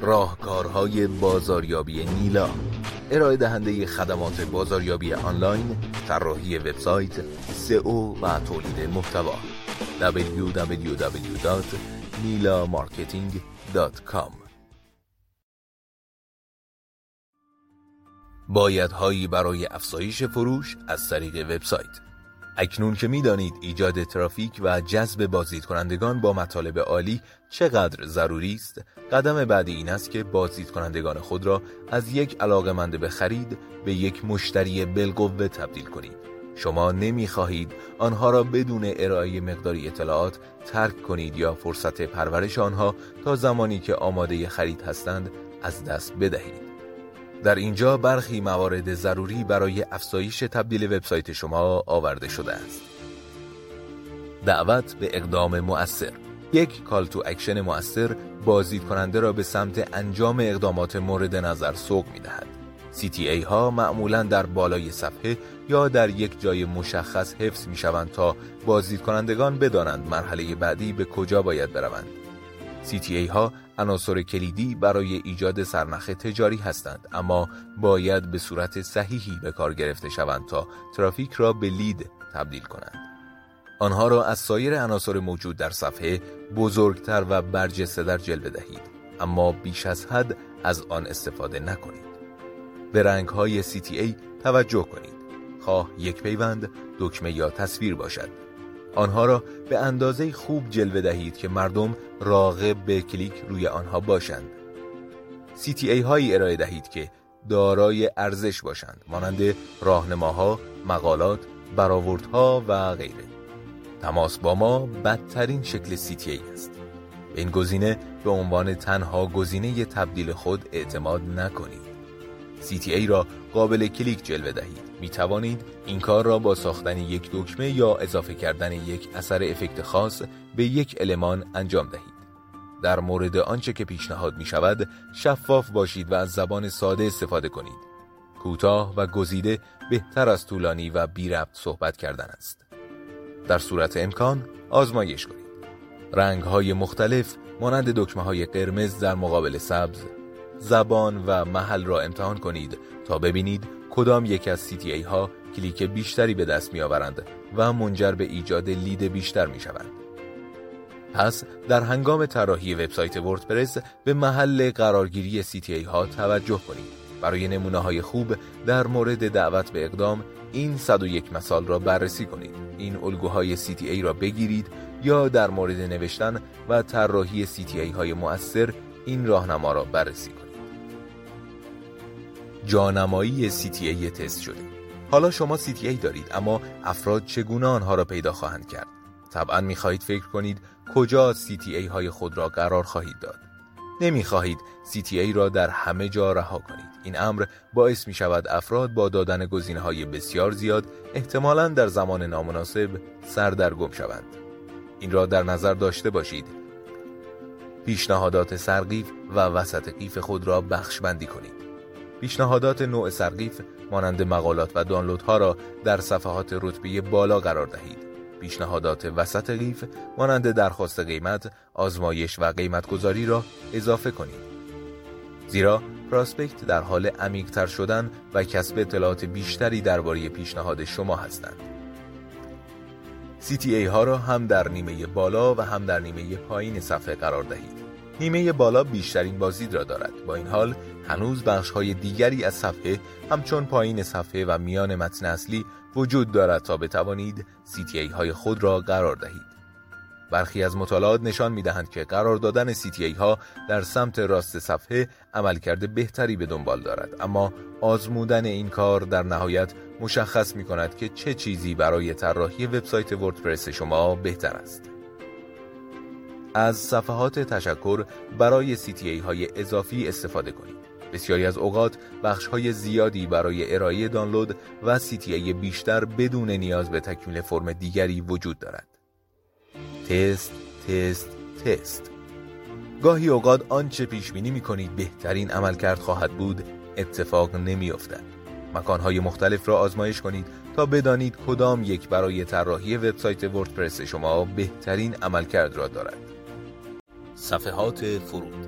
راهکارهای بازاریابی نیلا. ارائه دهنده خدمات بازاریابی آنلاین طراحی وبسایت سئو و تولید محتوا. www.nilamarketing.com بایدهایی برای افزایش فروش از طریق وبسایت. اکنون که می‌دانید ایجاد ترافیک و جذب بازدید کنندگان با مطالب عالی چقدر ضروری است قدم بعدی این است که بازدید کنندگان خود را از یک علاقمند به خرید به یک مشتری بالقوه تبدیل کنید. شما نمی خواهید آنها را بدون ارائه مقداری اطلاعات ترک کنید یا فرصت پرورش آنها تا زمانی که آماده خرید هستند از دست بدهید. در اینجا برخی موارد ضروری برای افزایش تبدیل وبسایت شما آورده شده است. دعوت به اقدام مؤثر یک call to action مؤثر بازدید کننده را به سمت انجام اقدامات مورد نظر سوق می دهد. CTA ها معمولا در بالای صفحه یا در یک جای مشخص حفظ می شوند تا بازدید کنندگان بدانند مرحله بعدی به کجا باید بروند. CTA ها عناصر کلیدی برای ایجاد سرنخ تجاری هستند اما باید به صورت صحیحی به کار گرفته شوند تا ترافیک را به لید تبدیل کنند. آنها را از سایر عناصر موجود در صفحه بزرگتر و برجسته در جلوه دهید اما بیش از حد از آن استفاده نکنید. به رنگ های CTA توجه کنید. خواه یک پیوند دکمه یا تصویر باشد. آنها را به اندازه خوب جلوه دهید که مردم راغب به کلیک روی آنها باشند. CTA هایی ارائه دهید که دارای ارزش باشند مانند راهنماها، مقالات، برآوردها و غیره. تماس با ما بدترین شکل CTA است. به این گزینه به عنوان تنها گزینه تبدیل خود اعتماد نکنید. CTA را قابل کلیک جلوه دهید. می توانید این کار را با ساختن یک دکمه یا اضافه کردن یک اثر افکت خاص به یک المان انجام دهید. در مورد آنچه که پیشنهاد می شود شفاف باشید و از زبان ساده استفاده کنید. کوتاه و گزیده بهتر از طولانی و بی ربط صحبت کردن است. در صورت امکان آزمایش کنید. رنگ های مختلف مانند دکمه های قرمز در مقابل سبز زبان و محل را امتحان کنید تا ببینید کدام یک از CTA ها کلیک بیشتری به دست می آورند و منجر به ایجاد لید بیشتر می شوند. پس در هنگام طراحی وبسایت وردپرس به محل قرارگیری CTA ها توجه کنید. برای نمونه های خوب در مورد دعوت به اقدام این 101 مثال را بررسی کنید. این الگوهای CTA را بگیرید یا در مورد نوشتن و طراحی CTA های مؤثر این راهنما را بررسی کنید. جانمایی CTA تست شده. حالا شما CTA دارید اما افراد چگونه آنها را پیدا خواهند کرد؟ طبعا می‌خواهید فکر کنید کجا CTA های خود را قرار خواهید داد. نمی‌خواهید CTA را در همه جا رها کنید. این امر باعث می شود افراد با دادن گزینه های بسیار زیاد احتمالا در زمان نامناسب سردرگم شوند. این را در نظر داشته باشید. پیشنهادات سرقیف و وسط قیف خود را بخش بندی کنید. پیشنهادات نوع سرقیف مانند مقالات و دانلودها را در صفحات رتبه بالا قرار دهید. پیشنهادات وسط قیف مانند درخواست قیمت، آزمایش و قیمتگذاری را اضافه کنید. زیرا پراسپکت در حال عمیق‌تر شدن و کسب اطلاعات بیشتری درباره پیشنهاد شما هستند. CTA ها را هم در نیمه بالا و هم در نیمه پایین صفحه قرار دهید. نیمه بالا بیشترین بازدید را دارد. با این حال هنوز بخش های دیگری از صفحه همچون پایین صفحه و میان متن اصلی وجود دارد تا بتوانید CTA های خود را قرار دهید. برخی از مطالعات نشان می دهند که قرار دادن CTA ها در سمت راست صفحه عملکرد بهتری به دنبال دارد. اما آزمودن این کار در نهایت مشخص می کند که چه چیزی برای طراحی وبسایت وردپرس شما بهتر است. از صفحات تشکر برای CTA های اضافی استفاده کنید. بسیاری از اوقات بخش های زیادی برای ارائه دانلود و CTA بیشتر بدون نیاز به تکمیل فرم دیگری وجود دارد. تست، تست، تست. گاهی اوقات آنچه پیش بینی می کنید بهترین عملکرد خواهد بود اتفاق نمی افتد. مکانهای مختلف را آزمایش کنید تا بدانید کدام یک برای طراحی وبسایت وردپرس شما بهترین عملکرد را دارد. صفحات فرود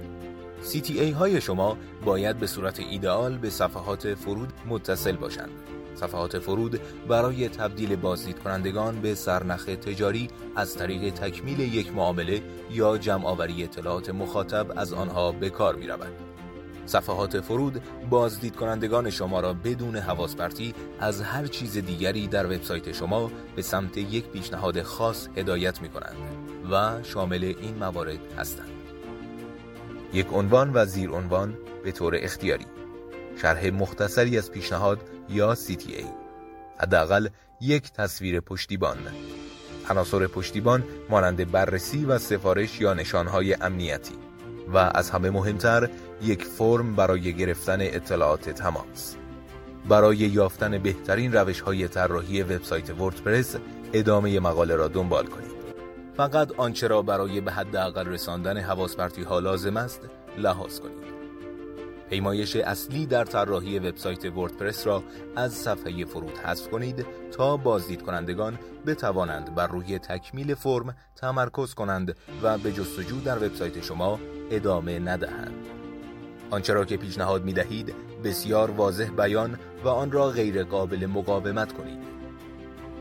CTA های شما باید به صورت ایدئال به صفحات فرود متصل باشند. صفحات فرود برای تبدیل بازدید کنندگان به سرنخ تجاری از طریق تکمیل یک معامله یا جمعآوری اطلاعات مخاطب از آنها به کار می رود. صفحات فرود بازدید کنندگان شما را بدون حواس پرتی از هر چیز دیگری در وبسایت شما به سمت یک پیشنهاد خاص هدایت می کنند و شامل این موارد هستند. یک عنوان و زیر عنوان به طور اختیاری. شرح مختصری از پیشنهاد یا CTA حداقل یک تصویر پشتیبان. عناصر پشتیبان مانند بررسی و سفارش یا نشانهای امنیتی. و از همه مهمتر یک فرم برای گرفتن اطلاعات تماس. برای یافتن بهترین روش های طراحی وبسایت وردپرس ادامه مقاله را دنبال کنید. فقط آنچه را برای به حداقل رساندن حواس ها لازم است لحاظ کنید. پیمایش اصلی در طراحی وبسایت وردپرس را از صفحه فرود حذف کنید تا بازدید کنندگان بتوانند بر روی تکمیل فرم تمرکز کنند و به جستجو در وبسایت شما ادامه ندهند. آنچه را که پیشنهاد می دهید بسیار واضح بیان و آن را غیر قابل مقاومت کنید.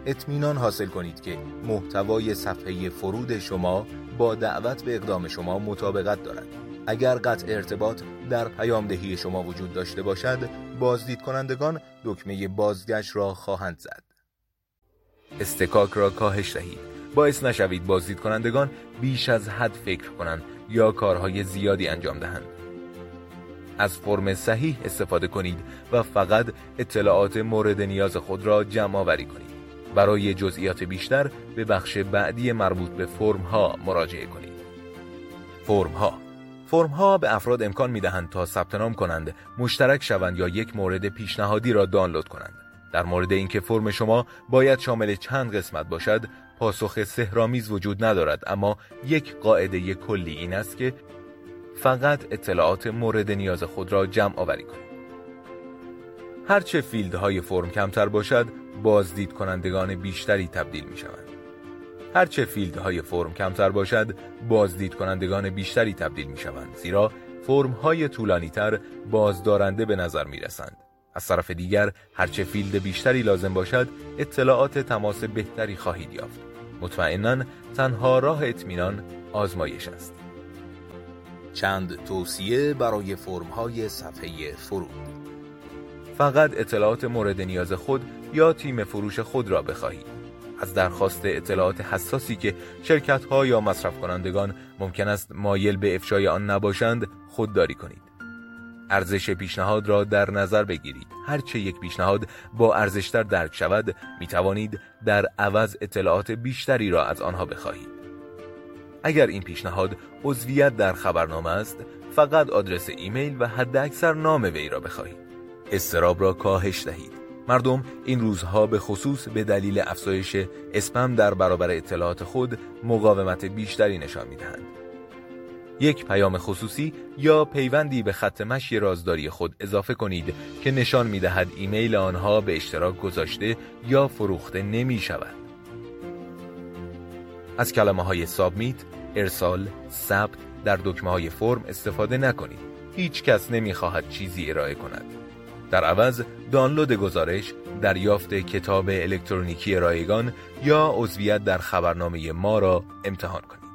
اطمینان حاصل کنید که محتوای صفحه فرود شما با دعوت به اقدام شما مطابقت دارد. اگر قطع ارتباط در پیامدهی شما وجود داشته باشد بازدید کنندگان دکمه بازگشت را خواهند زد استکاک را کاهش دهید باعث نشوید بازدید کنندگان بیش از حد فکر کنند یا کارهای زیادی انجام دهند از فرم صحیح استفاده کنید و فقط اطلاعات مورد نیاز خود را جمع آوری کنید. برای جزئیات بیشتر به بخش بعدی مربوط به فرم ها مراجعه کنید. فرم ها فرم ها به افراد امکان می دهند تا ثبت نام کنند، مشترک شوند یا یک مورد پیشنهادی را دانلود کنند. در مورد اینکه فرم شما باید شامل چند قسمت باشد، پاسخ سهرامیز وجود ندارد اما یک قاعده کلی این است که فقط اطلاعات مورد نیاز خود را جمع آوری کنید. هرچه فیلدهای فرم کمتر باشد، بازدید کنندگان بیشتری تبدیل می شوند. هرچه فیلدهای فرم کمتر باشد بازدید کنندگان بیشتری تبدیل می شوند زیرا فرم های طولانی تر بازدارنده به نظر می رسند. از طرف دیگر هرچه فیلد بیشتری لازم باشد اطلاعات تماس بهتری خواهید یافت مطمئنا تنها راه اطمینان آزمایش است چند توصیه برای فرم های صفحه فرود فقط اطلاعات مورد نیاز خود یا تیم فروش خود را بخواهید از درخواست اطلاعات حساسی که شرکت ها یا مصرف کنندگان ممکن است مایل به افشای آن نباشند خودداری کنید. ارزش پیشنهاد را در نظر بگیرید. هرچه یک پیشنهاد با ارزشتر درک شود می توانید در عوض اطلاعات بیشتری را از آنها بخواهید. اگر این پیشنهاد عضویت در خبرنامه است فقط آدرس ایمیل و حداکثر نام وی را بخواهید. استراب را کاهش دهید. مردم این روزها به خصوص به دلیل افزایش اسپم در برابر اطلاعات خود مقاومت بیشتری نشان می‌دهند. یک پیام خصوصی یا پیوندی به خط مشی رازداری خود اضافه کنید که نشان می دهد ایمیل آنها به اشتراک گذاشته یا فروخته نمی شود. از کلمه های سابمیت، ارسال، ثبت در دکمه های فرم استفاده نکنید. هیچ کس نمی خواهد چیزی ارائه کند. در عوض دانلود گزارش، دریافت کتاب الکترونیکی رایگان یا عضویت در خبرنامه ما را امتحان کنید.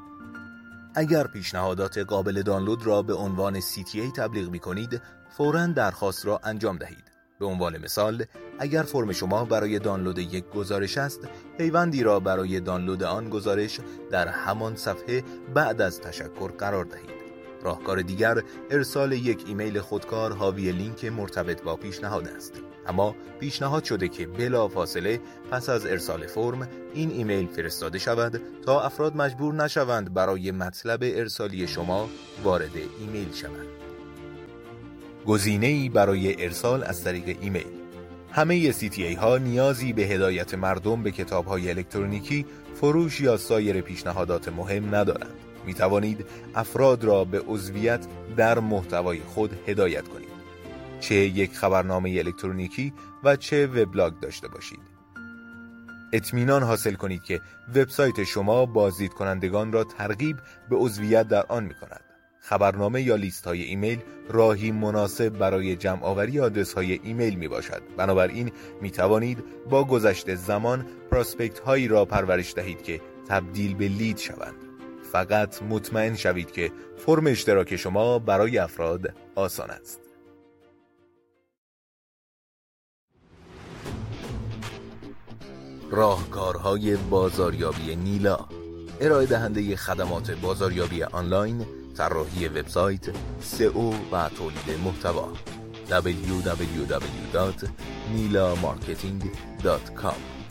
اگر پیشنهادات قابل دانلود را به عنوان CTA تبلیغ می کنید، فوراً درخواست را انجام دهید. به عنوان مثال، اگر فرم شما برای دانلود یک گزارش است، پیوندی را برای دانلود آن گزارش در همان صفحه بعد از تشکر قرار دهید. راهکار دیگر ارسال یک ایمیل خودکار حاوی لینک مرتبط با پیشنهاد است اما پیشنهاد شده که بلا فاصله پس از ارسال فرم این ایمیل فرستاده شود تا افراد مجبور نشوند برای مطلب ارسالی شما وارد ایمیل شوند گزینه برای ارسال از طریق ایمیل. همه CTA ها نیازی به هدایت مردم به کتاب های الکترونیکی فروش یا سایر پیشنهادات مهم ندارند. می توانید افراد را به عضویت در محتوای خود هدایت کنید. چه یک خبرنامه الکترونیکی و چه وبلاگ داشته باشید. اطمینان حاصل کنید که وبسایت شما بازدید کنندگان را ترغیب به عضویت در آن می کند خبرنامه یا لیست های ایمیل راهی مناسب برای جمع آوری آدرس های ایمیل می باشد بنابراین می توانید با گذشت زمان پراسپکت هایی را پرورش دهید که تبدیل به لید شوند. فقط مطمئن شوید که فرم اشتراک شما برای افراد آسان است. راهکارهای بازاریابی نیلا ارائه دهنده خدمات بازاریابی آنلاین طراحی وبسایت سئو و تولید محتوا. www.nilamarketing.com